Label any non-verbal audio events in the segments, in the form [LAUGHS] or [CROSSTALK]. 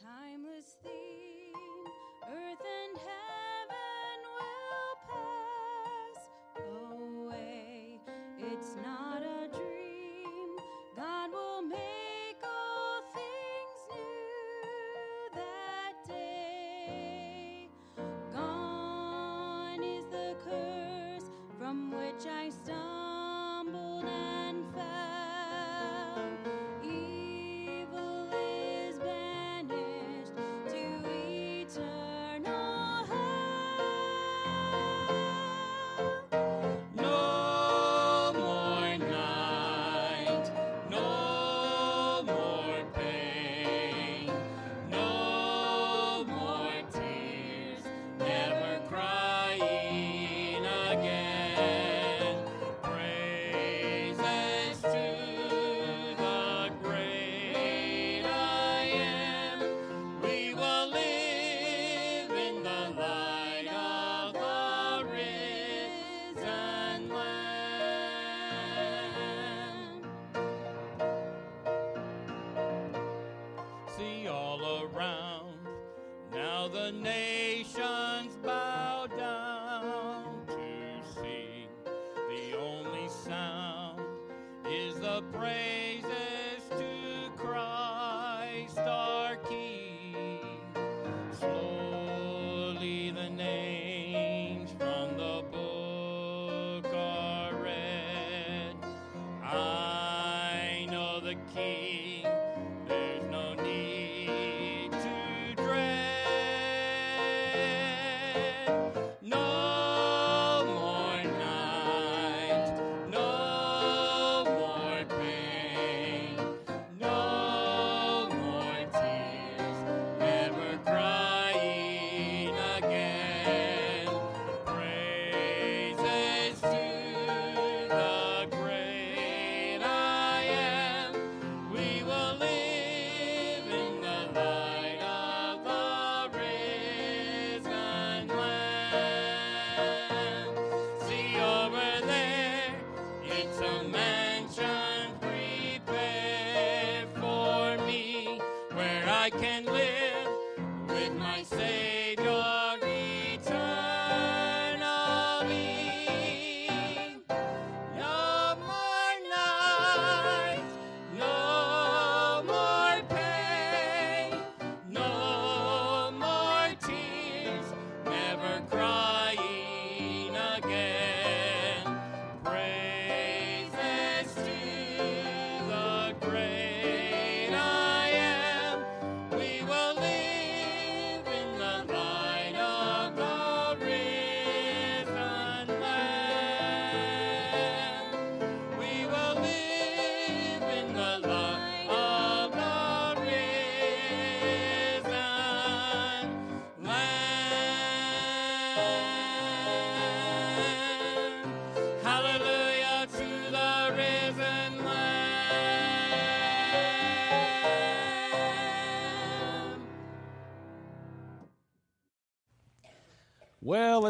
timeless theme. Earth and heaven will pass away. It's not a dream. God will make all things new that day. Gone is the curse from which I stumbled See all around, now the nations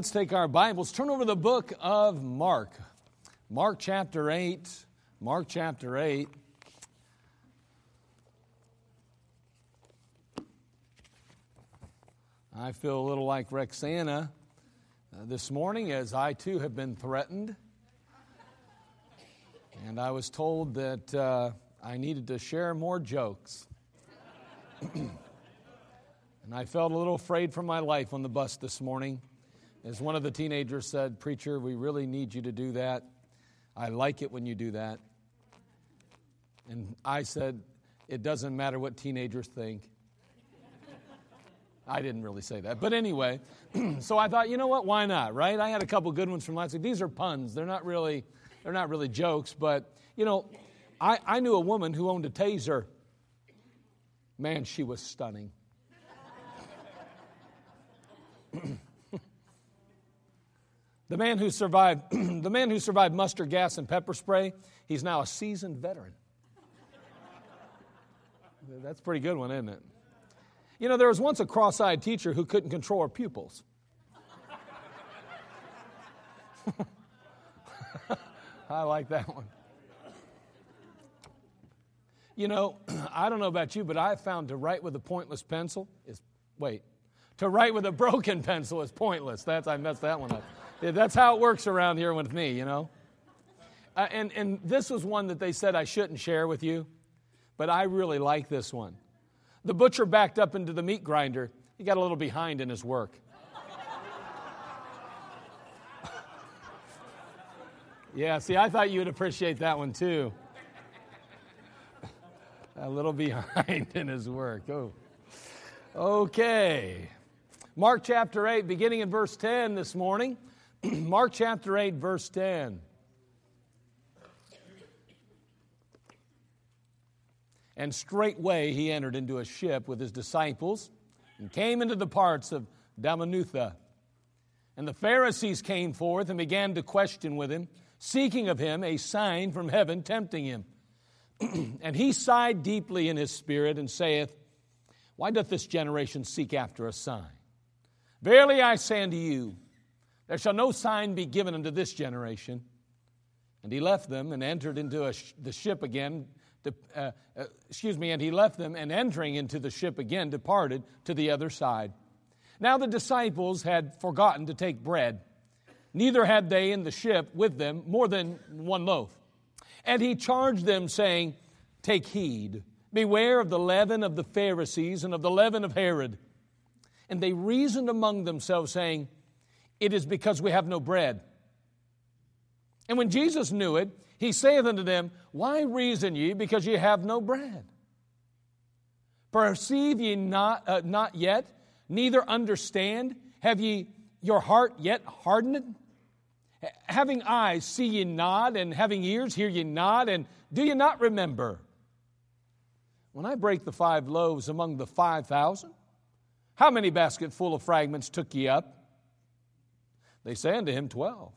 let's take our Bibles, turn over the book of Mark. Mark chapter 8. Mark chapter 8. I feel a little like Rexana uh, this morning as I too have been threatened. And I was told that uh, I needed to share more jokes. [CLEARS THROAT] and I felt a little afraid for my life on the bus this morning. As one of the teenagers said, Preacher, we really need you to do that. I like it when you do that. And I said, It doesn't matter what teenagers think. I didn't really say that. But anyway, [CLEARS THROAT] so I thought, you know what, why not, right? I had a couple good ones from last week. These are puns. They're not really, they're not really jokes, but you know, I, I knew a woman who owned a taser. Man, she was stunning. [CLEARS THROAT] The man who survived, [CLEARS THROAT] the man who survived mustard gas and pepper spray, he's now a seasoned veteran. That's a pretty good one, isn't it? You know, there was once a cross-eyed teacher who couldn't control her pupils. [LAUGHS] I like that one. You know, [CLEARS THROAT] I don't know about you, but I found to write with a pointless pencil is, wait, to write with a broken [LAUGHS] pencil is pointless. That's, I messed that one up. That's how it works around here with me, you know. Uh, and, and this was one that they said I shouldn't share with you, but I really like this one. The butcher backed up into the meat grinder. He got a little behind in his work. [LAUGHS] yeah, see, I thought you'd appreciate that one too. a little behind in his work. Oh. Okay. Mark chapter 8, beginning in verse 10 this morning. [CLEARS THROAT] Mark chapter 8, verse 10. And straightway he entered into a ship with his disciples and came into the parts of Dalmanutha. And the Pharisees came forth and began to question with him, seeking of him a sign from heaven, tempting him. [CLEARS THROAT] and he sighed deeply in his spirit and saith, Why doth this generation seek after a sign? Verily I say unto you, there shall no sign be given unto this generation. And he left them and entered into sh- the ship again uh, uh, excuse me, and he left them and entering into the ship again departed to the other side. Now the disciples had forgotten to take bread, neither had they in the ship with them more than one loaf. And he charged them, saying, Take heed, beware of the leaven of the Pharisees and of the leaven of Herod. And they reasoned among themselves, saying, It is because we have no bread. And when Jesus knew it, he saith unto them, Why reason ye because ye have no bread? Perceive ye not, uh, not yet, neither understand? Have ye your heart yet hardened? Having eyes, see ye not, and having ears, hear ye not, and do ye not remember? When I break the five loaves among the five thousand, how many baskets full of fragments took ye up? They say unto him, Twelve.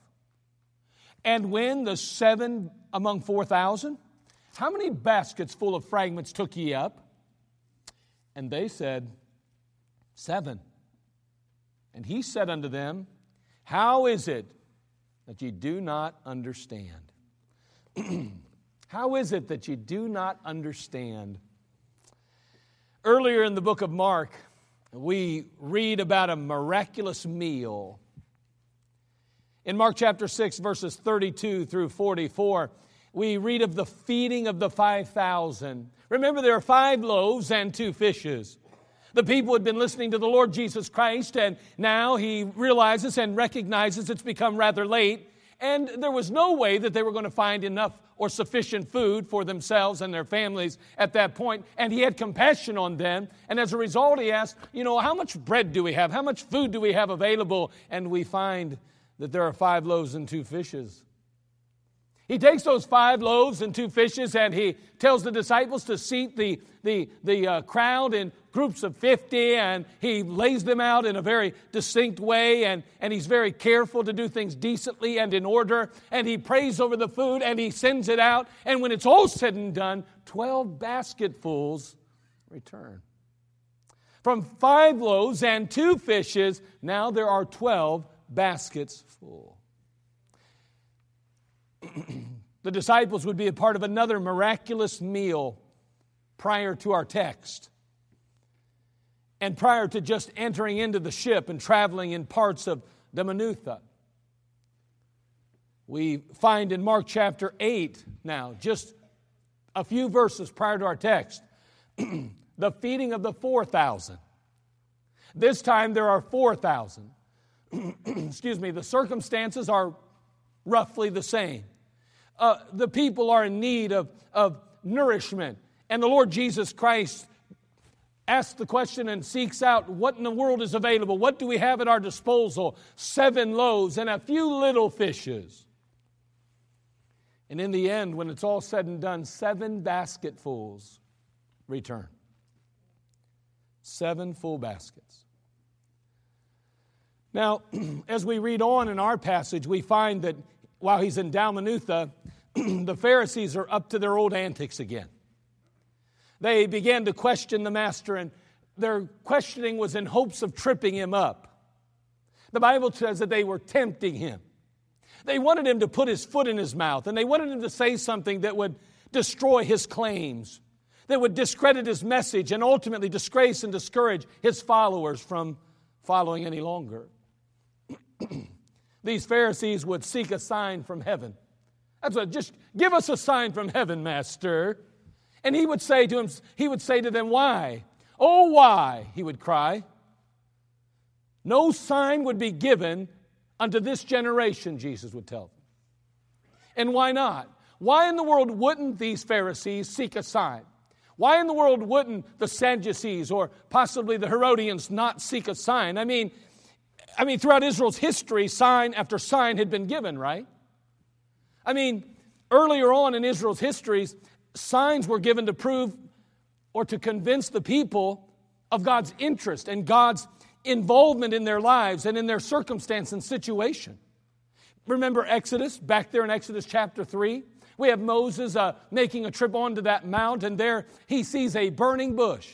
And when the seven among 4,000, how many baskets full of fragments took ye up? And they said, Seven. And he said unto them, How is it that ye do not understand? [CLEARS THROAT] How is it that you do not understand? Earlier in the book of Mark, we read about a miraculous meal in Mark chapter 6, verses 32 through 44, we read of the feeding of the 5,000. Remember, there are five loaves and two fishes. The people had been listening to the Lord Jesus Christ, and now he realizes and recognizes it's become rather late, and there was no way that they were going to find enough or sufficient food for themselves and their families at that point. And he had compassion on them. And as a result, he asked, You know, how much bread do we have? How much food do we have available? And we find that there are five loaves and two fishes. He takes those five loaves and two fishes and he tells the disciples to seat the, the, the uh, crowd in groups of 50 and he lays them out in a very distinct way and, and he's very careful to do things decently and in order and he prays over the food and he sends it out and when it's all said and done 12 basketfuls return from five loaves and two fishes now there are 12 baskets full. [CLEARS THROAT] the disciples would be a part of another miraculous meal prior to our text. And prior to just entering into the ship and traveling in parts of Dalmanutha. We find in Mark chapter 8 now, just a few verses prior to our text, [CLEARS THROAT] the feeding of the 4,000. This time there are 4,000. [CLEARS THROAT] excuse me, the circumstances are roughly the same. Uh, the people are in need of, of nourishment. And the Lord Jesus Christ asks the question and seeks out what in the world is available. What do we have at our disposal? Seven loaves and a few little fishes. And in the end, when it's all said and done, seven basketfuls return. Seven full baskets. Now, [CLEARS THROAT] as we read on in our passage, we find that while he's in Dalmanutha, [CLEARS THROAT] the Pharisees are up to their old antics again. They began to question the master, and their questioning was in hopes of tripping him up. The Bible says that they were tempting him. They wanted him to put his foot in his mouth, and they wanted him to say something that would destroy his claims. that would discredit his message and ultimately disgrace and discourage his followers from following any longer. [CLEARS THROAT] These Pharisees would seek a sign from heaven. That's what, just give us a sign from heaven, Master. And he would say to him, he would say to them, Why? Oh, why? He would cry. No sign would be given unto this generation, Jesus would tell them. And why not? Why in the world wouldn't these Pharisees seek a sign? Why in the world wouldn't the Sadducees or possibly the Herodians not seek a sign? I mean, I mean, throughout Israel's history, sign after sign had been given, right? I mean, earlier on in Israel's histories, signs were given to prove or to convince the people of God's interest and God's involvement in their lives and in their circumstance and situation. Remember Exodus, back there in Exodus chapter 3? We have Moses uh, making a trip onto that mount, and there he sees a burning bush.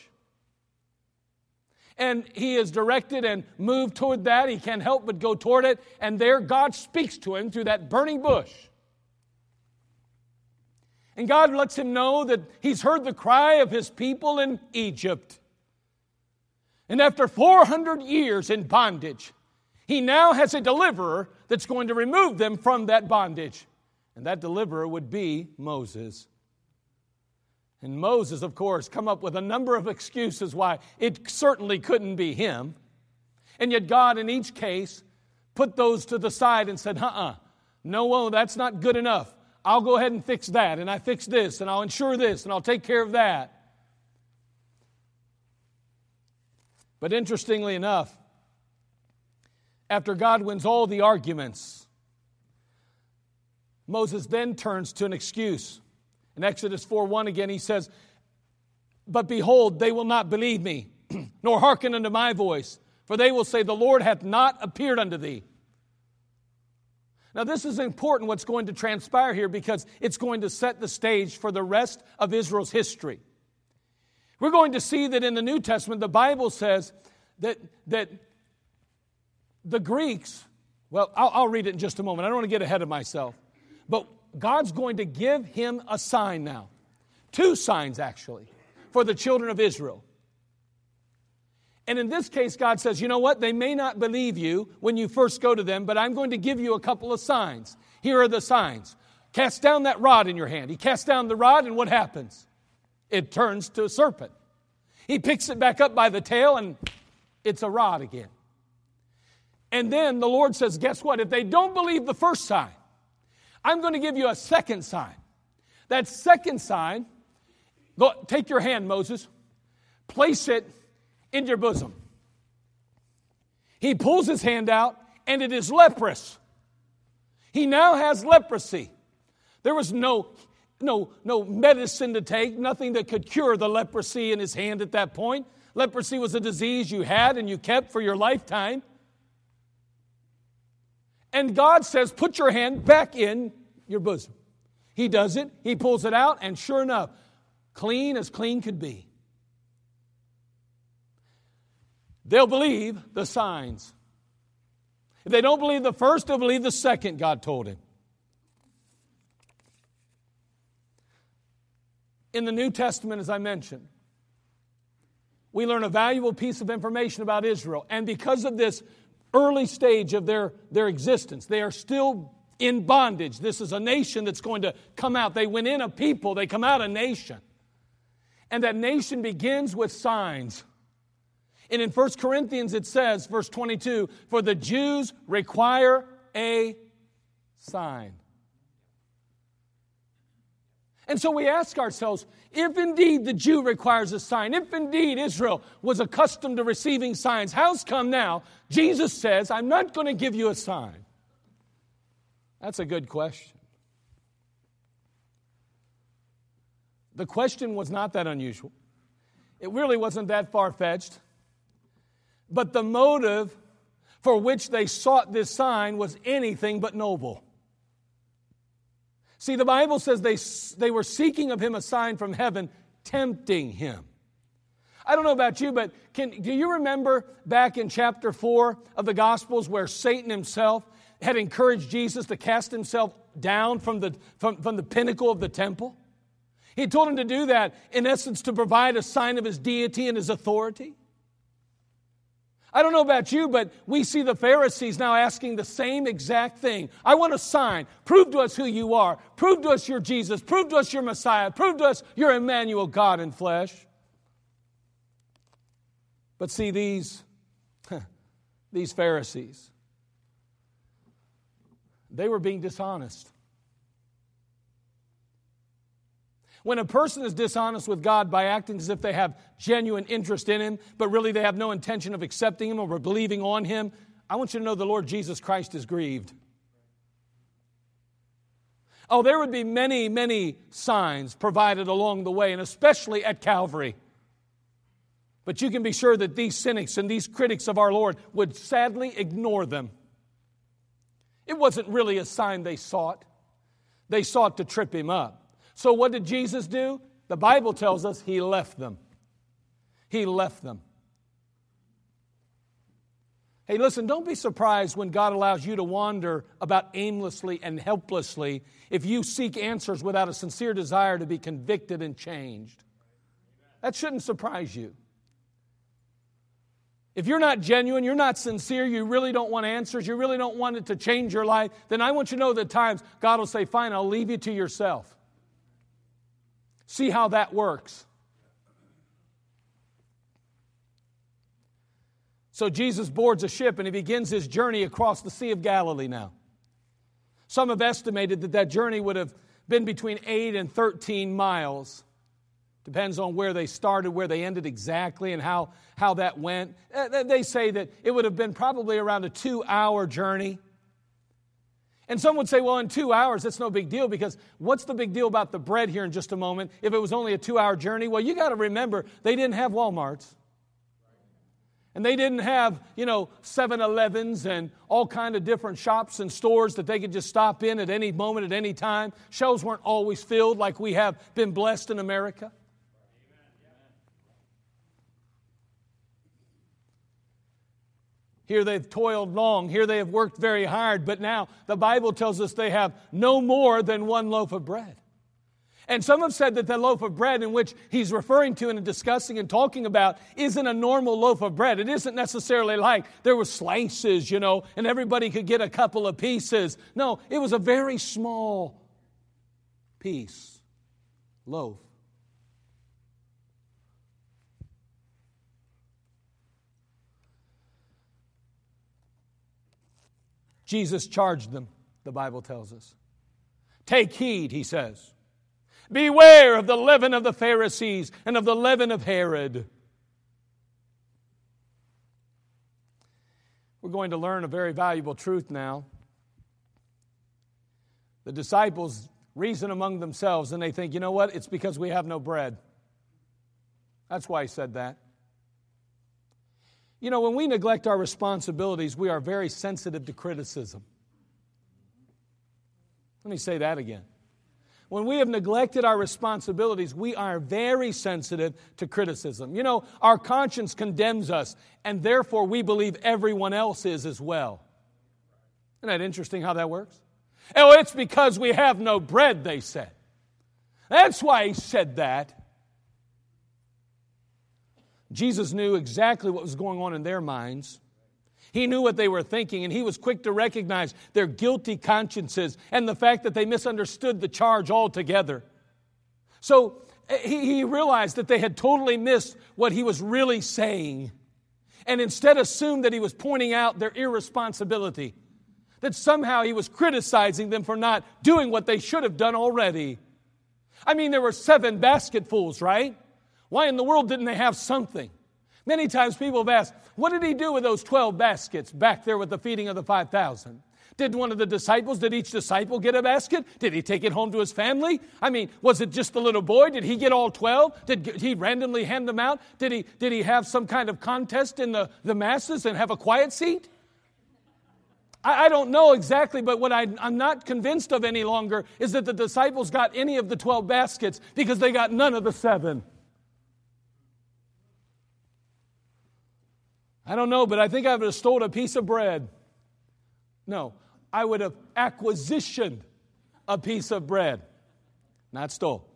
And he is directed and moved toward that. He can't help but go toward it. And there God speaks to him through that burning bush. And God lets him know that he's heard the cry of his people in Egypt. And after 400 years in bondage, he now has a deliverer that's going to remove them from that bondage. And that deliverer would be Moses. And Moses, of course, come up with a number of excuses why it certainly couldn't be him. And yet God, in each case, put those to the side and said, uh uh no, that's not good enough. I'll go ahead and fix that, and I fix this, and I'll ensure this, and I'll take care of that. But interestingly enough, after God wins all the arguments, Moses then turns to an excuse. In Exodus 4 1 again, he says, But behold, they will not believe me, [CLEARS THROAT] nor hearken unto my voice, for they will say, The Lord hath not appeared unto thee. Now, this is important what's going to transpire here because it's going to set the stage for the rest of Israel's history. We're going to see that in the New Testament, the Bible says that, that the Greeks, well, I'll, I'll read it in just a moment. I don't want to get ahead of myself. But God's going to give him a sign now. Two signs, actually, for the children of Israel. And in this case, God says, you know what? They may not believe you when you first go to them, but I'm going to give you a couple of signs. Here are the signs. Cast down that rod in your hand. He casts down the rod, and what happens? It turns to a serpent. He picks it back up by the tail, and it's a rod again. And then the Lord says, guess what? If they don't believe the first sign, I'm going to give you a second sign. That second sign, go, take your hand, Moses, place it in your bosom. He pulls his hand out, and it is leprous. He now has leprosy. There was no, no, no medicine to take, nothing that could cure the leprosy in his hand at that point. Leprosy was a disease you had and you kept for your lifetime. And God says, Put your hand back in your bosom. He does it, he pulls it out, and sure enough, clean as clean could be. They'll believe the signs. If they don't believe the first, they'll believe the second, God told him. In the New Testament, as I mentioned, we learn a valuable piece of information about Israel. And because of this early stage of their, their existence, they are still in bondage. This is a nation that's going to come out. They went in a people, they come out a nation. And that nation begins with signs. And in 1 Corinthians it says, verse 22, for the Jews require a sign. And so we ask ourselves if indeed the Jew requires a sign, if indeed Israel was accustomed to receiving signs, how's come now Jesus says, I'm not going to give you a sign? That's a good question. The question was not that unusual. It really wasn't that far fetched. But the motive for which they sought this sign was anything but noble. See, the Bible says they, they were seeking of him a sign from heaven, tempting him. I don't know about you, but can, do you remember back in chapter 4 of the Gospels where Satan himself had encouraged Jesus to cast himself down from the, from, from the pinnacle of the temple? He told him to do that, in essence, to provide a sign of his deity and his authority. I don't know about you, but we see the Pharisees now asking the same exact thing. I want a sign. Prove to us who you are. Prove to us you're Jesus. Prove to us you're Messiah. Prove to us you're Emmanuel, God in flesh. But see, these, [LAUGHS] these Pharisees, they were being dishonest. When a person is dishonest with God by acting as if they have genuine interest in Him, but really they have no intention of accepting Him or believing on Him, I want you to know the Lord Jesus Christ is grieved. Oh, there would be many, many signs provided along the way, and especially at Calvary. But you can be sure that these cynics and these critics of our Lord would sadly ignore them. It wasn't really a sign they sought, they sought to trip him up. So, what did Jesus do? The Bible tells us he left them. He left them. Hey, listen, don't be surprised when God allows you to wander about aimlessly and helplessly if you seek answers without a sincere desire to be convicted and changed. That shouldn't surprise you. If you're not genuine, you're not sincere, you really don't want answers, you really don't want it to change your life, then I want you to know that times God will say, Fine, I'll leave you to yourself. See how that works. So Jesus boards a ship and he begins his journey across the Sea of Galilee now. Some have estimated that that journey would have been between 8 and 13 miles. Depends on where they started, where they ended exactly, and how, how that went. Uh, they say that it would have been probably around a two hour journey. And some would say, well, in two hours, that's no big deal because what's the big deal about the bread here in just a moment if it was only a two hour journey? Well, you got to remember, they didn't have Walmarts. And they didn't have, you know, 7-Elevens and all kind of different shops and stores that they could just stop in at any moment, at any time. Shelves weren't always filled like we have been blessed in America. Here they've toiled long. Here they have worked very hard. But now the Bible tells us they have no more than one loaf of bread. And some have said that the loaf of bread in which he's referring to and discussing and talking about isn't a normal loaf of bread. It isn't necessarily like there were slices, you know, and everybody could get a couple of pieces. No, it was a very small piece, loaf. Jesus charged them, the Bible tells us. Take heed, he says. Beware of the leaven of the Pharisees and of the leaven of Herod. We're going to learn a very valuable truth now. The disciples reason among themselves and they think, you know what? It's because we have no bread. That's why he said that. You know, when we neglect our responsibilities, we are very sensitive to criticism. Let me say that again. When we have neglected our responsibilities, we are very sensitive to criticism. You know, our conscience condemns us, and therefore we believe everyone else is as well. Isn't that interesting how that works? Oh, it's because we have no bread, they said. That's why he said that. Jesus knew exactly what was going on in their minds. He knew what they were thinking, and he was quick to recognize their guilty consciences and the fact that they misunderstood the charge altogether. So eh, he, he realized that they had totally missed what he was really saying, and instead assumed that he was pointing out their irresponsibility, that somehow he was criticizing them for not doing what they should have done already. I mean, there were seven basketfuls, right? Why in the world didn't they have something? Many times people have asked, what did he do with those 12 baskets back there with the feeding of the 5,000? Did one of the disciples, did each disciple get a basket? Did he take it home to his family? I mean, was it just the little boy? Did he get all 12? Did he randomly hand them out? Did he, did he have some kind of contest in the, the masses and have a quiet seat? I, I don't know exactly, but what I, I'm not convinced of any longer is that the disciples got any of the 12 baskets because they got none of the seven. I don't know, but I think I would have stolen a piece of bread. No, I would have acquisitioned a piece of bread, not stole.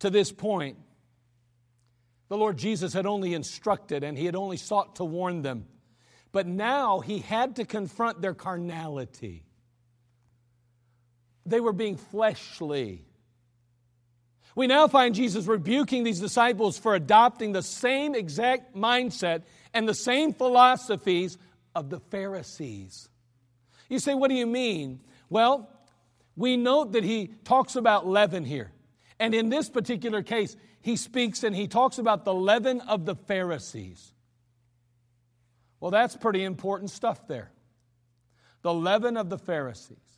To this point, the Lord Jesus had only instructed and he had only sought to warn them. But now he had to confront their carnality. They were being fleshly. We now find Jesus rebuking these disciples for adopting the same exact mindset and the same philosophies of the Pharisees. You say, what do you mean? Well, we note that he talks about leaven here. And in this particular case, he speaks and he talks about the leaven of the Pharisees. Well, that's pretty important stuff there. The leaven of the Pharisees.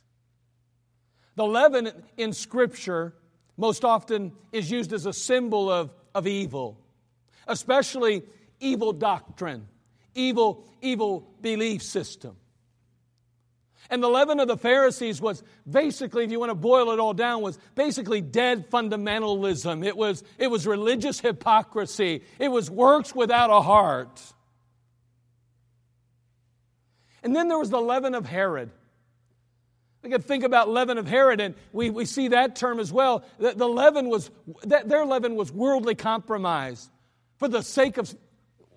The leaven in Scripture most often is used as a symbol of, of evil, especially evil doctrine, evil, evil belief system. And the leaven of the Pharisees was basically, if you want to boil it all down, was basically dead fundamentalism. It was, it was religious hypocrisy. It was works without a heart. And then there was the leaven of Herod. We could think about leaven of Herod, and we, we see that term as well. The, the leaven was, that, their leaven was worldly compromise for the sake of,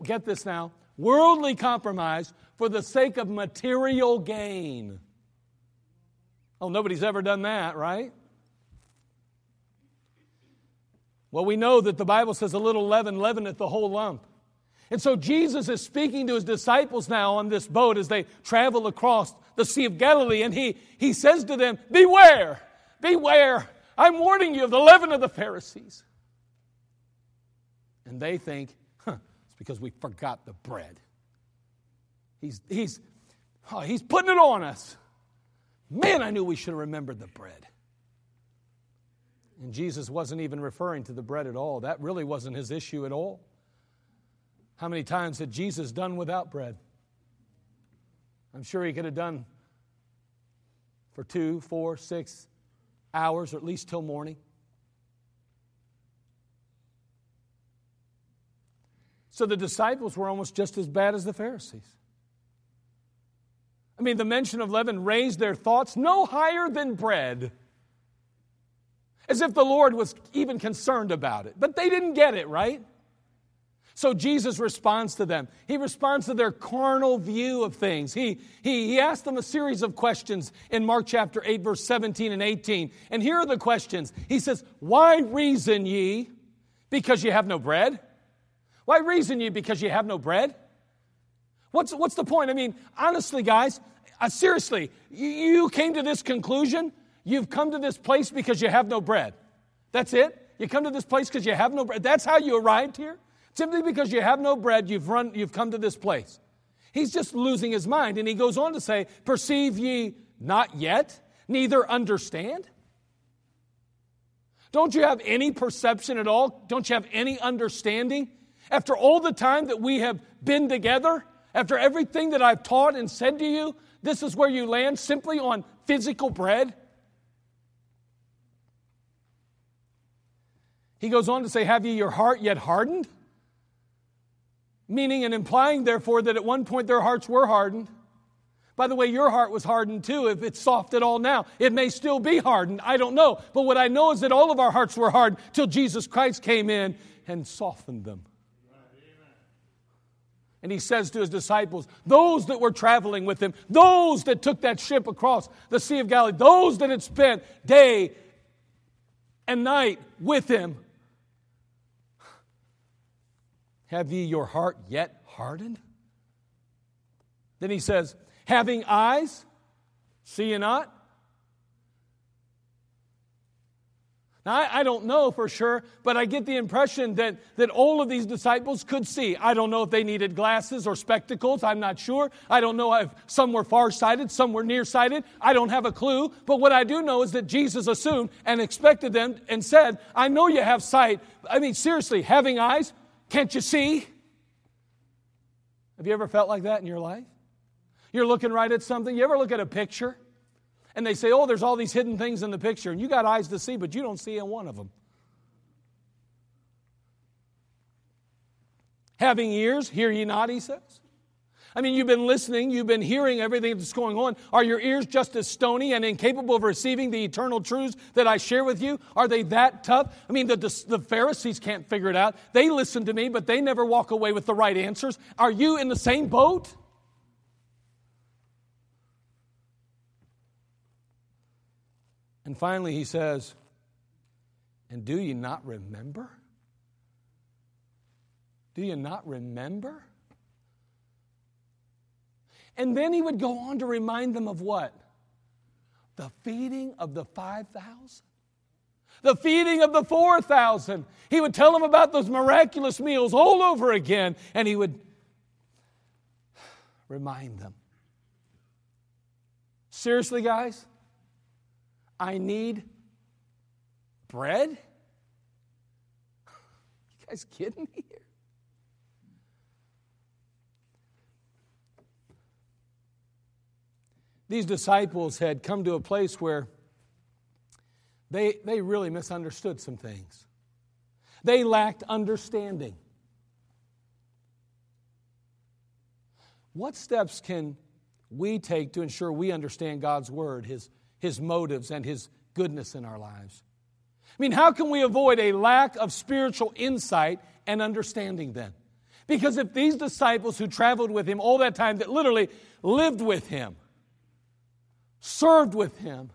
get this now, worldly compromise for the sake of material gain. Oh, nobody's ever done that, right? Well, we know that the Bible says a little leaven leaveneth the whole lump. And so Jesus is speaking to his disciples now on this boat as they travel across the Sea of Galilee, and he, he says to them, Beware, beware, I'm warning you of the leaven of the Pharisees. And they think, huh, it's because we forgot the bread. He's, he's, oh, he's putting it on us. Man, I knew we should have remembered the bread. And Jesus wasn't even referring to the bread at all. That really wasn't his issue at all. How many times had Jesus done without bread? I'm sure he could have done for two, four, six hours, or at least till morning. So the disciples were almost just as bad as the Pharisees. I mean, the mention of leaven raised their thoughts no higher than bread. As if the Lord was even concerned about it. But they didn't get it, right? So Jesus responds to them. He responds to their carnal view of things. He, he, he asked them a series of questions in Mark chapter 8, verse 17 and 18. And here are the questions. He says, Why reason ye because you have no bread? Why reason ye because you have no bread? What's, what's the point? I mean, honestly, guys, uh, seriously, you, you came to this conclusion. You've come to this place because you have no bread. That's it? You come to this place because you have no bread. That's how you arrived here? Simply because you have no bread, you've, run, you've come to this place. He's just losing his mind. And he goes on to say, Perceive ye not yet, neither understand? Don't you have any perception at all? Don't you have any understanding? After all the time that we have been together, after everything that I've taught and said to you, this is where you land simply on physical bread? He goes on to say, Have ye your heart yet hardened? Meaning and implying, therefore, that at one point their hearts were hardened. By the way, your heart was hardened too, if it's soft at all now. It may still be hardened. I don't know. But what I know is that all of our hearts were hard till Jesus Christ came in and softened them. And he says to his disciples, those that were traveling with him, those that took that ship across the Sea of Galilee, those that had spent day and night with him, have ye your heart yet hardened? Then he says, having eyes, see ye not? Now, I, I, don't know for sure, but I get the impression that, that all of these disciples could see. I don't know if they needed glasses or spectacles. I'm not sure. I don't know if some were farsighted, some were nearsighted. I don't have a clue. But what I do know is that Jesus assumed and expected them and said, I know you have sight. I mean, seriously, having eyes, can't you see? Have you ever felt like that in your life? You're looking right at something. You ever look at a picture? and they say, oh, there's all these hidden things in the picture, and you got eyes to see, but you don't see in one of them. Having ears, hear ye not, he says. I mean, you've been listening, you've been hearing everything that's going on. Are your ears just as stony and incapable of receiving the eternal truths that I share with you? Are they that tough? I mean, the, the, the Pharisees can't figure it out. They listen to me, but they never walk away with the right answers. Are you in the same boat? And finally, he says, And do you not remember? Do you not remember? And then he would go on to remind them of what? The feeding of the 5,000. The feeding of the 4,000. He would tell them about those miraculous meals all over again, and he would [SIGHS] remind them. Seriously, guys? I need bread? [LAUGHS] You guys kidding me here? These disciples had come to a place where they, they really misunderstood some things. They lacked understanding. What steps can we take to ensure we understand God's Word, His, His motives, and His goodness in our lives? I mean, how can we avoid a lack of spiritual insight and understanding then? Because if these disciples who traveled with Him all that time, that literally lived with Him, served with him,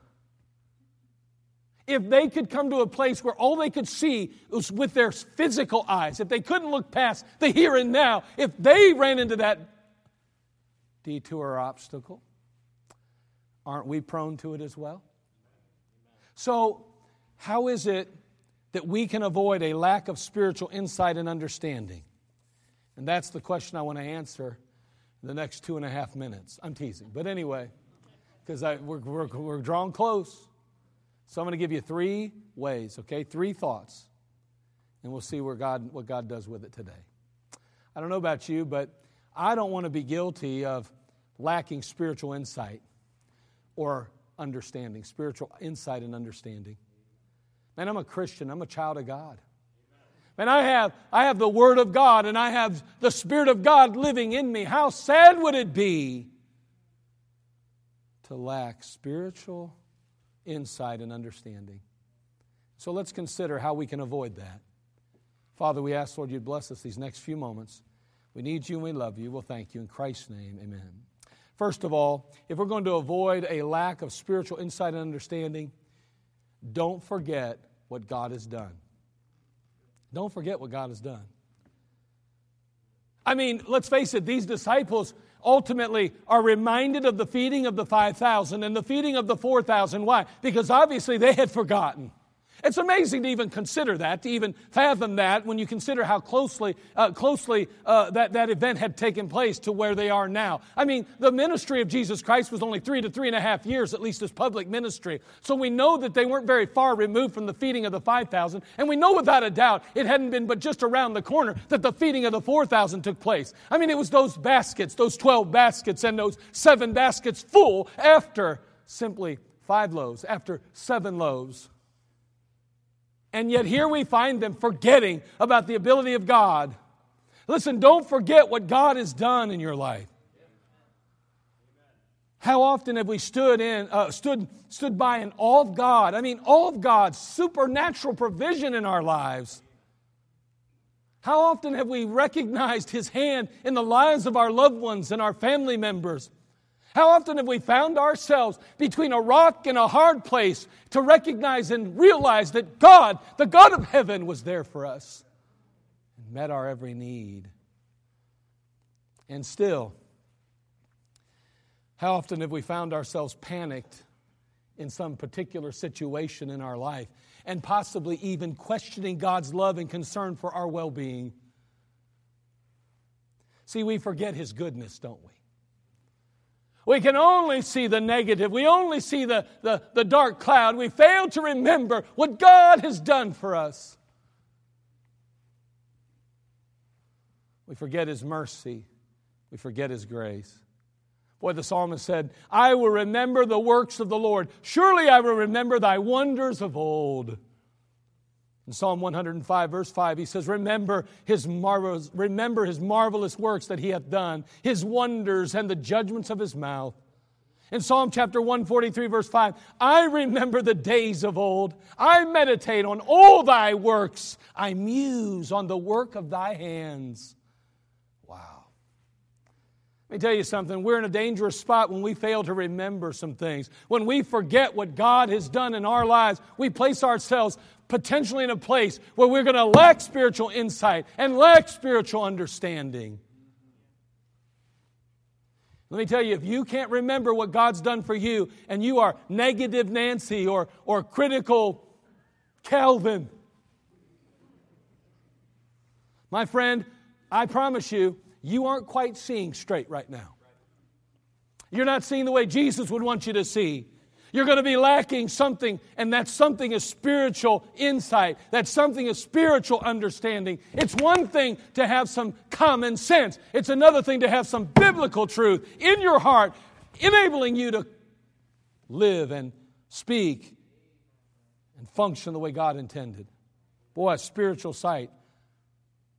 if they could come to a place where all they could see was with their physical eyes, if they couldn't look past the here and now, if they ran into that detour or obstacle, aren't we prone to it as well? So, how is it that we can avoid a lack of spiritual insight and understanding? And that's the question I want to answer in the next two and a half minutes. I'm teasing. But anyway because we're, we're, we're drawn close. So I'm going to give you three ways, okay? Three thoughts. And we'll see where God, what God does with it today. I don't know about you, but I don't want to be guilty of lacking spiritual insight or understanding, spiritual insight and understanding. Man, I'm a Christian, I'm a child of God. And I have, I have the Word of God and I have the Spirit of God living in me. How sad would it be to lack spiritual insight and understanding. So let's consider how we can avoid that. Father, we ask, Lord, you'd bless us these next few moments. We need you and we love you. We'll thank you. In Christ's name, amen. First of all, if we're going to avoid a lack of spiritual insight and understanding, don't forget what God has done. Don't forget what God has done. I mean, let's face it, these disciples ultimately are reminded of the feeding of the 5,000 and the feeding of the 4,000. Why? Because obviously they had forgotten. It's amazing to even consider that, to even fathom that when you consider how closely, uh, closely uh, that, that event had taken place to where they are now. I mean, the ministry of Jesus Christ was only three to three and a half years, at least his public ministry. So we know that they weren't very far removed from the feeding of the 5,000. And we know without a doubt it hadn't been but just around the corner that the feeding of the 4,000 took place. I mean, it was those baskets, those 12 baskets, and those seven baskets full after simply five loaves, after seven loaves. And yet here we find them forgetting about the ability of God. Listen, don't forget what God has done in your life. How often have we stood in, uh, stood, stood by in awe of God? I mean, all of God's supernatural provision in our lives. How often have we recognized His hand in the lives of our loved ones and our family members? How often have we found ourselves between a rock and a hard place to recognize and realize that God, the God of heaven, was there for us and met our every need? And still, how often have we found ourselves panicked in some particular situation in our life and possibly even questioning God's love and concern for our well being? See, we forget His goodness, don't we? We can only see the negative. We only see the, the, the dark cloud. We fail to remember what God has done for us. We forget His mercy. We forget His grace. Boy, the psalmist said, I will remember the works of the Lord. Surely I will remember thy wonders of old. In Psalm 105, verse 5, he says, Remember his, marvelous, remember his marvelous works that he hath done, his wonders and the judgments of his mouth. In Psalm chapter 143, verse 5, I remember the days of old. I meditate on all thy works. I muse on the work of thy hands. Wow. Let me tell you something. We're in a dangerous spot when we fail to remember some things. When we forget what God has done in our lives, we place ourselves potentially in a place where we're going to lack spiritual insight and lack spiritual understanding. Let me tell you, if you can't remember what God's done for you and you are negative Nancy or, or critical Calvin, my friend, I promise you, you aren't quite seeing straight right now. You're not seeing the way Jesus would want you to see. You're going to be lacking something, and that something is spiritual insight. That something is spiritual understanding. It's one thing to have some common sense, it's another thing to have some biblical truth in your heart, enabling you to live and speak and function the way God intended. Boy, spiritual sight.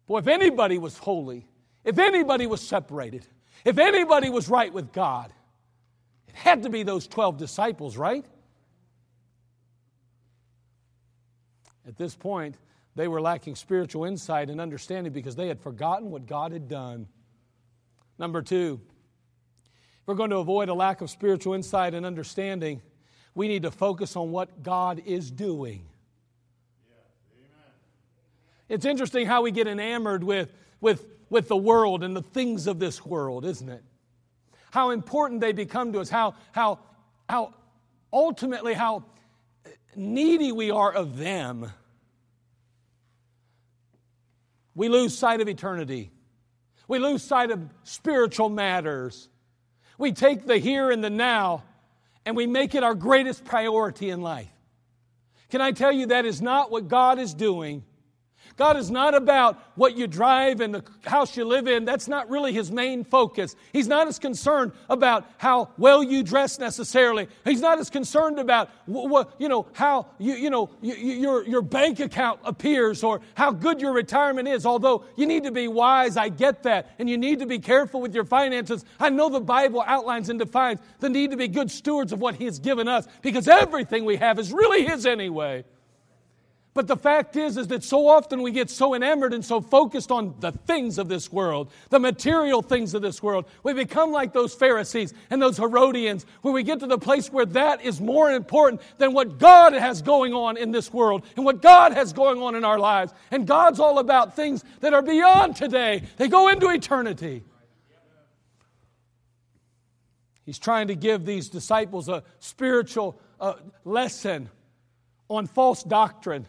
Boy, if anybody was holy, if anybody was separated, if anybody was right with God, it had to be those 12 disciples, right? At this point, they were lacking spiritual insight and understanding because they had forgotten what God had done. Number two, if we're going to avoid a lack of spiritual insight and understanding, we need to focus on what God is doing. It's interesting how we get enamored with, with, with the world and the things of this world, isn't it? How important they become to us, how, how, how ultimately how needy we are of them. We lose sight of eternity. We lose sight of spiritual matters. We take the here and the now and we make it our greatest priority in life. Can I tell you that is not what God is doing God is not about what you drive and the house you live in. That's not really his main focus. He's not as concerned about how well you dress necessarily. He's not as concerned about you know, how you, you know, your, your bank account appears or how good your retirement is. Although you need to be wise, I get that. And you need to be careful with your finances. I know the Bible outlines and defines the need to be good stewards of what he has given us because everything we have is really his anyway. But the fact is, is that so often we get so enamored and so focused on the things of this world, the material things of this world. We become like those Pharisees and those Herodians, where we get to the place where that is more important than what God has going on in this world and what God has going on in our lives. And God's all about things that are beyond today, they go into eternity. He's trying to give these disciples a spiritual uh, lesson on false doctrine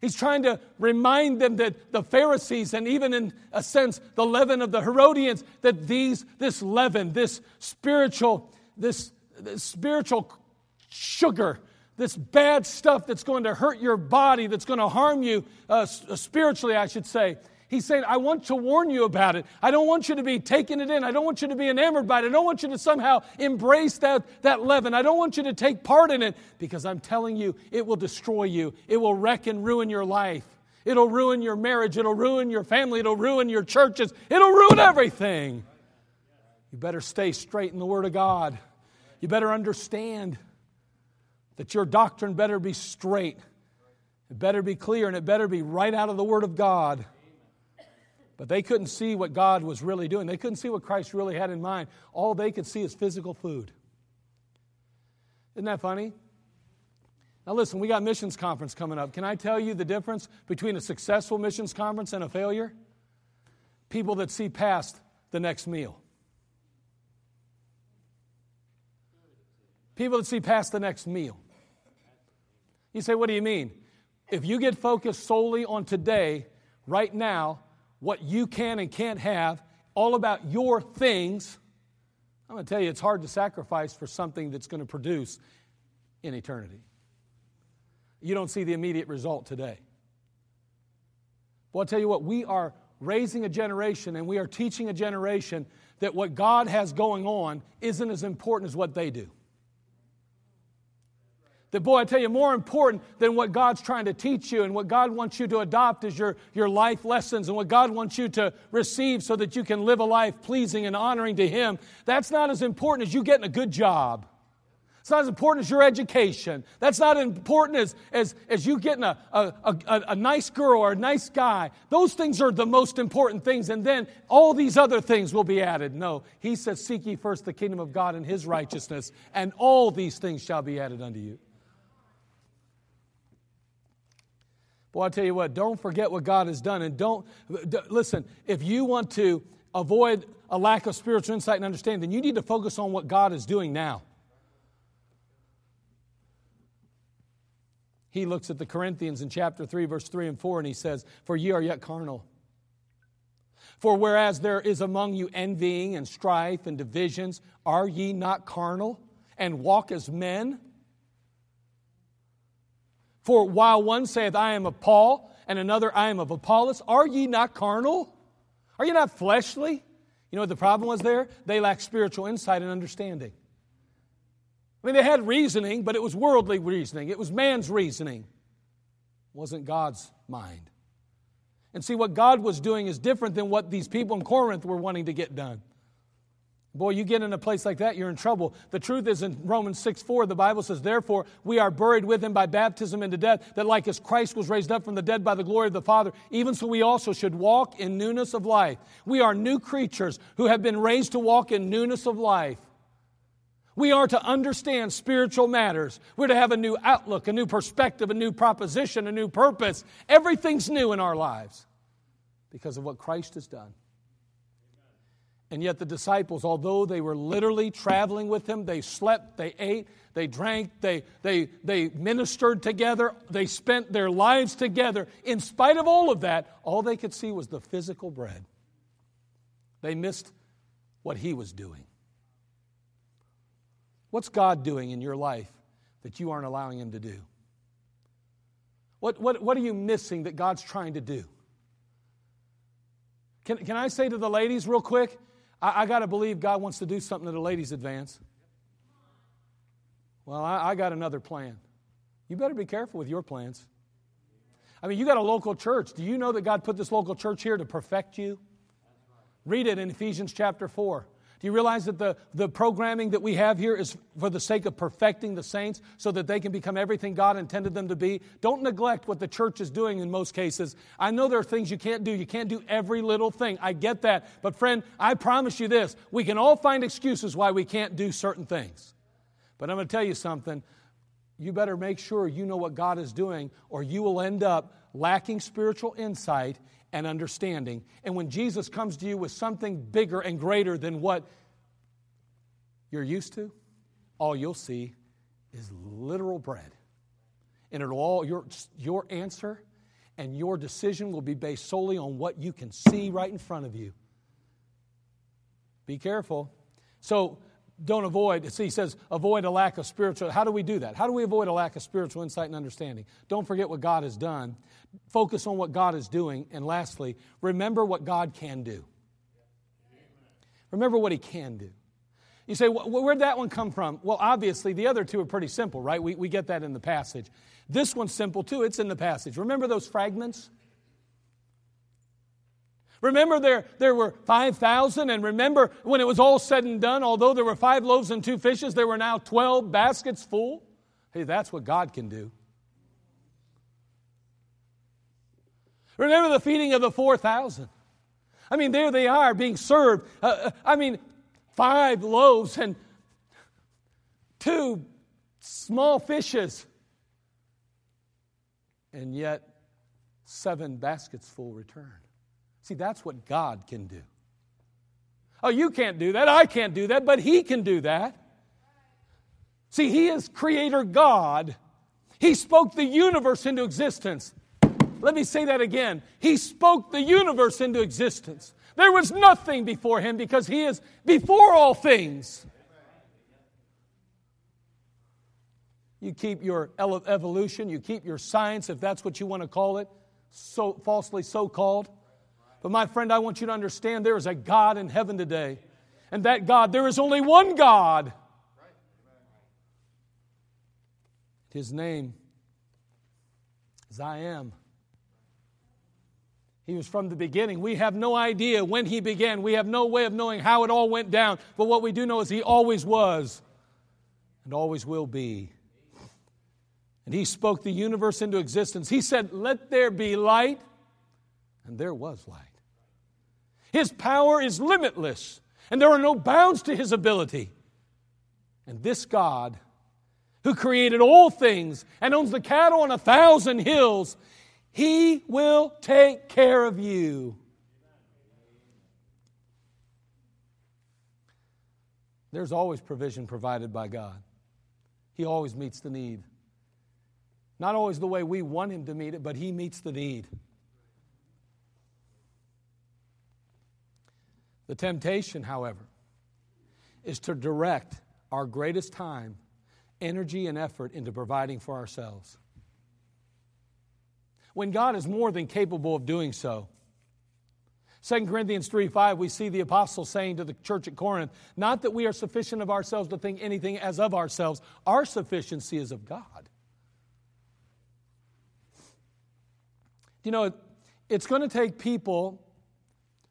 He's trying to remind them that the Pharisees, and even in a sense, the leaven of the Herodians, that these, this leaven, this spiritual, this, this spiritual sugar, this bad stuff that's going to hurt your body, that's going to harm you uh, spiritually, I should say, He's saying, I want to warn you about it. I don't want you to be taking it in. I don't want you to be enamored by it. I don't want you to somehow embrace that, that leaven. I don't want you to take part in it because I'm telling you, it will destroy you. It will wreck and ruin your life. It'll ruin your marriage. It'll ruin your family. It'll ruin your churches. It'll ruin everything. You better stay straight in the Word of God. You better understand that your doctrine better be straight. It better be clear and it better be right out of the Word of God. But they couldn't see what God was really doing. They couldn't see what Christ really had in mind. All they could see is physical food. Isn't that funny? Now, listen, we got missions conference coming up. Can I tell you the difference between a successful missions conference and a failure? People that see past the next meal. People that see past the next meal. You say, what do you mean? If you get focused solely on today, right now, what you can and can't have, all about your things, I'm going to tell you it's hard to sacrifice for something that's going to produce in eternity. You don't see the immediate result today. Well, I'll tell you what, we are raising a generation and we are teaching a generation that what God has going on isn't as important as what they do. That, boy, I tell you, more important than what God's trying to teach you and what God wants you to adopt is your, your life lessons and what God wants you to receive so that you can live a life pleasing and honoring to Him. That's not as important as you getting a good job. It's not as important as your education. That's not as important as, as, as you getting a, a, a, a nice girl or a nice guy. Those things are the most important things, and then all these other things will be added. No, He says, Seek ye first the kingdom of God and His righteousness, and all these things shall be added unto you. Boy, I tell you what, don't forget what God has done. And don't, listen, if you want to avoid a lack of spiritual insight and understanding, then you need to focus on what God is doing now. He looks at the Corinthians in chapter 3, verse 3 and 4, and he says, For ye are yet carnal. For whereas there is among you envying and strife and divisions, are ye not carnal and walk as men? For while one saith, I am of Paul, and another, I am of Apollos, are ye not carnal? Are ye not fleshly? You know what the problem was there? They lacked spiritual insight and understanding. I mean, they had reasoning, but it was worldly reasoning. It was man's reasoning. It wasn't God's mind. And see, what God was doing is different than what these people in Corinth were wanting to get done. Boy, you get in a place like that, you're in trouble. The truth is in Romans 6 4, the Bible says, Therefore, we are buried with him by baptism into death, that like as Christ was raised up from the dead by the glory of the Father, even so we also should walk in newness of life. We are new creatures who have been raised to walk in newness of life. We are to understand spiritual matters. We're to have a new outlook, a new perspective, a new proposition, a new purpose. Everything's new in our lives because of what Christ has done. And yet, the disciples, although they were literally traveling with him, they slept, they ate, they drank, they, they, they ministered together, they spent their lives together. In spite of all of that, all they could see was the physical bread. They missed what he was doing. What's God doing in your life that you aren't allowing him to do? What, what, what are you missing that God's trying to do? Can, can I say to the ladies, real quick? I, I got to believe God wants to do something to the ladies' advance. Well, I, I got another plan. You better be careful with your plans. I mean, you got a local church. Do you know that God put this local church here to perfect you? Read it in Ephesians chapter 4. Do you realize that the, the programming that we have here is for the sake of perfecting the saints so that they can become everything God intended them to be? Don't neglect what the church is doing in most cases. I know there are things you can't do. You can't do every little thing. I get that. But, friend, I promise you this we can all find excuses why we can't do certain things. But I'm going to tell you something. You better make sure you know what God is doing, or you will end up lacking spiritual insight and understanding. And when Jesus comes to you with something bigger and greater than what you're used to, all you'll see is literal bread. And it'll all, your, your answer and your decision will be based solely on what you can see right in front of you. Be careful. So, don't avoid, see, he says, avoid a lack of spiritual. How do we do that? How do we avoid a lack of spiritual insight and understanding? Don't forget what God has done. Focus on what God is doing. And lastly, remember what God can do. Remember what he can do. You say, where'd that one come from? Well, obviously, the other two are pretty simple, right? We, we get that in the passage. This one's simple too, it's in the passage. Remember those fragments? Remember, there, there were 5,000, and remember when it was all said and done, although there were five loaves and two fishes, there were now 12 baskets full? Hey, that's what God can do. Remember the feeding of the 4,000. I mean, there they are being served. Uh, uh, I mean, five loaves and two small fishes. And yet, seven baskets full returned. See, that's what God can do. Oh, you can't do that. I can't do that, but He can do that. See, He is Creator God. He spoke the universe into existence. Let me say that again. He spoke the universe into existence. There was nothing before Him because He is before all things. You keep your evolution, you keep your science, if that's what you want to call it, so falsely so called. But my friend, I want you to understand there is a God in heaven today. And that God, there is only one God. His name is I am. He was from the beginning. We have no idea when he began. We have no way of knowing how it all went down. But what we do know is he always was and always will be. And he spoke the universe into existence. He said, Let there be light, and there was light. His power is limitless, and there are no bounds to his ability. And this God, who created all things and owns the cattle on a thousand hills, he will take care of you. There's always provision provided by God. He always meets the need. Not always the way we want Him to meet it, but He meets the need. The temptation, however, is to direct our greatest time, energy, and effort into providing for ourselves. When God is more than capable of doing so. 2 Corinthians 3 5, we see the apostle saying to the church at Corinth, Not that we are sufficient of ourselves to think anything as of ourselves, our sufficiency is of God. You know, it's going to take people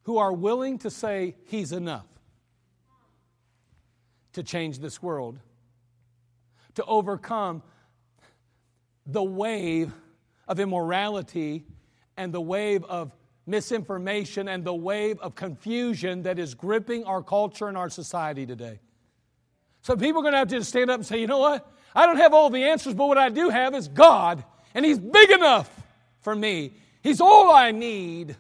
who are willing to say, He's enough, to change this world, to overcome the wave of immorality and the wave of misinformation and the wave of confusion that is gripping our culture and our society today. So people are going to have to just stand up and say, you know what? I don't have all the answers, but what I do have is God, and He's big enough for me. He's all I need.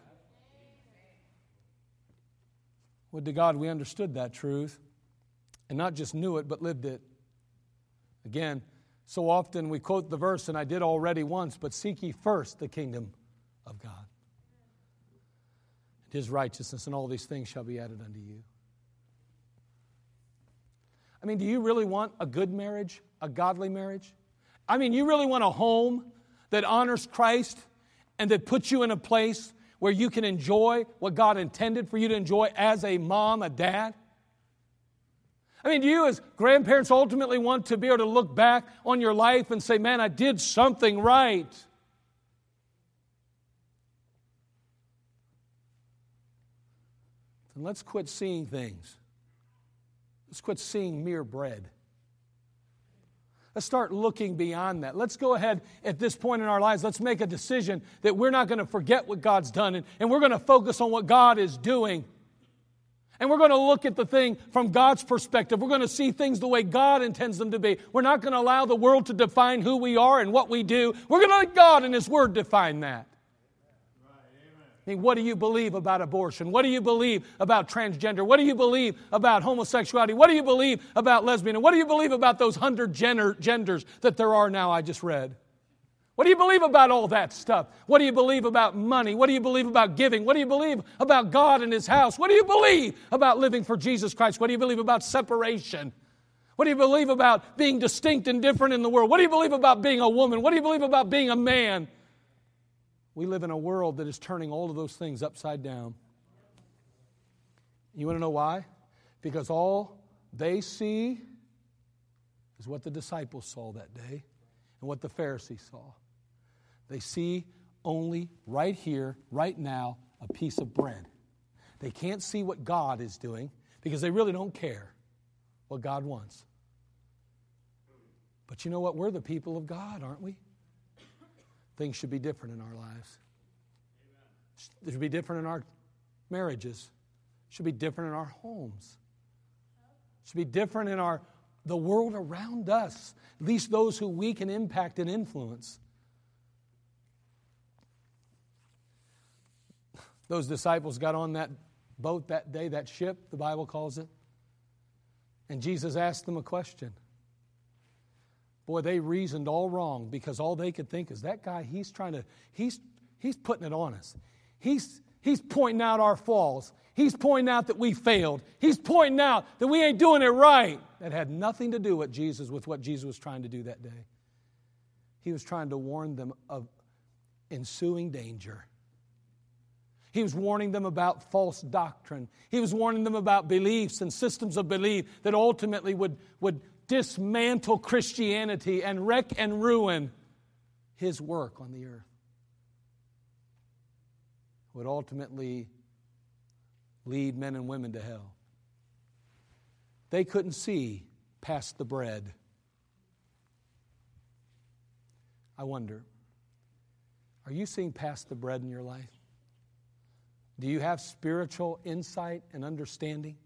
Would to God we understood that truth and not just knew it, but lived it. Again, so often we quote the verse, and I did already once, but seek ye first the kingdom of God. And his righteousness, and all these things shall be added unto you. I mean, do you really want a good marriage, a godly marriage? I mean, you really want a home that honors Christ and that puts you in a place where you can enjoy what God intended for you to enjoy as a mom, a dad? I mean, do you as grandparents ultimately want to be able to look back on your life and say, man, I did something right? Then let's quit seeing things. Let's quit seeing mere bread. Let's start looking beyond that. Let's go ahead at this point in our lives. Let's make a decision that we're not going to forget what God's done and, and we're going to focus on what God is doing. And we're going to look at the thing from God's perspective. We're going to see things the way God intends them to be. We're not going to allow the world to define who we are and what we do. We're going to let God and His Word define that. Mean, what do you believe about abortion? What do you believe about transgender? What do you believe about homosexuality? What do you believe about lesbian? And what do you believe about those hundred gender, genders that there are now I just read? What do you believe about all that stuff? What do you believe about money? What do you believe about giving? What do you believe about God and His house? What do you believe about living for Jesus Christ? What do you believe about separation? What do you believe about being distinct and different in the world? What do you believe about being a woman? What do you believe about being a man? We live in a world that is turning all of those things upside down. You want to know why? Because all they see is what the disciples saw that day and what the Pharisees saw. They see only right here, right now, a piece of bread. They can't see what God is doing because they really don't care what God wants. But you know what? We're the people of God, aren't we? Things should be different in our lives. It should be different in our marriages. Should be different in our homes. Should be different in our the world around us, at least those who we can impact and influence. Those disciples got on that boat that day, that ship, the Bible calls it. And Jesus asked them a question. Boy, they reasoned all wrong because all they could think is that guy, he's trying to, he's, he's putting it on us. He's, he's pointing out our faults. He's pointing out that we failed. He's pointing out that we ain't doing it right. That had nothing to do with Jesus, with what Jesus was trying to do that day. He was trying to warn them of ensuing danger. He He was warning them about false doctrine. He was warning them about beliefs and systems of belief that ultimately would, would dismantle Christianity and wreck and ruin his work on the earth. Would ultimately lead men and women to hell. They couldn't see past the bread. I wonder, are you seeing past the bread in your life? Do you have spiritual insight and understanding?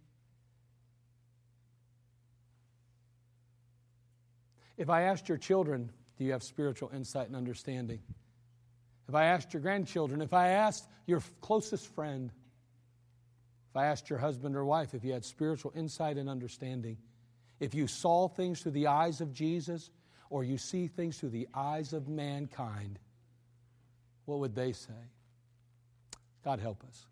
If I asked your children, do you have spiritual insight and understanding? If I asked your grandchildren, if I asked your closest friend, if I asked your husband or wife if you had spiritual insight and understanding, if you saw things through the eyes of Jesus or you see things through the eyes of mankind, what would they say? God help us.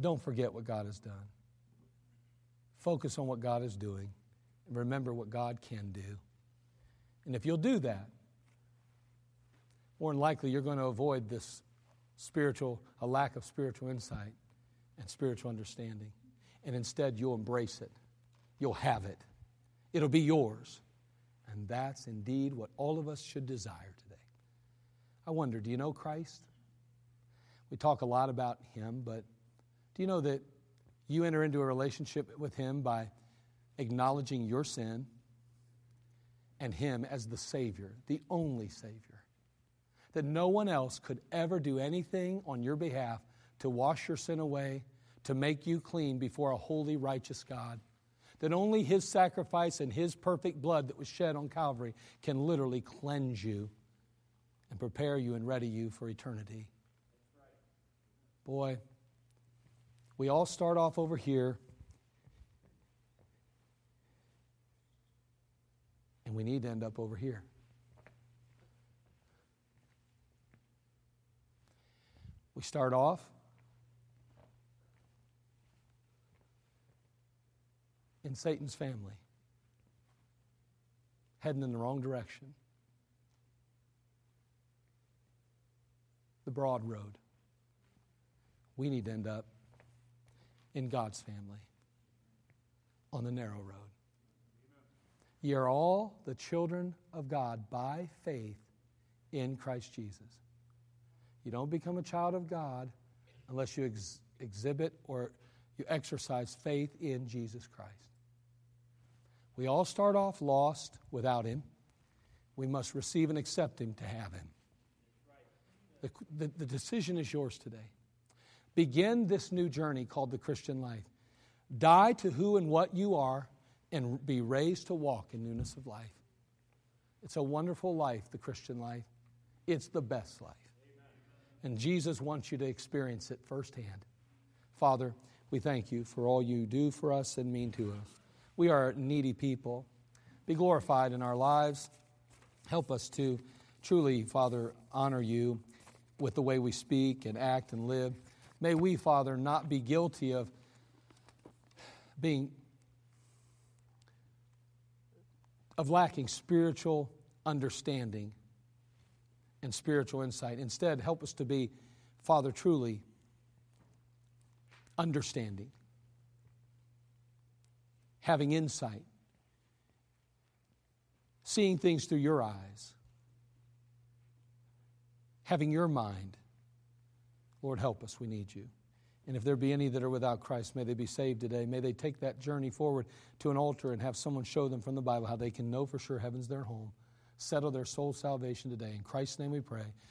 Don't forget what God has done. Focus on what God is doing and remember what God can do. And if you'll do that, more than likely you're going to avoid this spiritual, a lack of spiritual insight and spiritual understanding. And instead, you'll embrace it. You'll have it. It'll be yours. And that's indeed what all of us should desire today. I wonder, do you know Christ? We talk a lot about Him, but do you know that you enter into a relationship with Him by acknowledging your sin and Him as the Savior, the only Savior. That no one else could ever do anything on your behalf to wash your sin away, to make you clean before a holy, righteous God. That only His sacrifice and His perfect blood that was shed on Calvary can literally cleanse you and prepare you and ready you for eternity. Boy, we all start off over here And we need to end up over here. We start off in Satan's family, heading in the wrong direction. The broad road. We need to end up in God's family on the narrow road. Ye are all the children of God by faith in Christ Jesus. You don't become a child of God unless you ex- exhibit or you exercise faith in Jesus Christ. We all start off lost without Him. We must receive and accept Him to have Him. The, the, the decision is yours today. Begin this new journey called the Christian life. Die to who and what you are and be raised to walk in newness of life. It's a wonderful life, the Christian life. It's the best life. And Jesus wants you to experience it firsthand. Father, we thank you for all you do for us and mean to us. We are needy people. Be glorified in our lives. Help us to truly, Father, honor you with the way we speak and act and live. May we, Father, not be guilty of being of lacking spiritual understanding and spiritual insight. Instead, help us to be, Father, truly understanding, having insight, seeing things through your eyes, having your mind. Lord, help us. We need you. And if there be any that are without Christ, may they be saved today. May they take that journey forward to an altar and have someone show them from the Bible how they can know for sure heaven's their home. Settle their soul salvation today. In Christ's name we pray.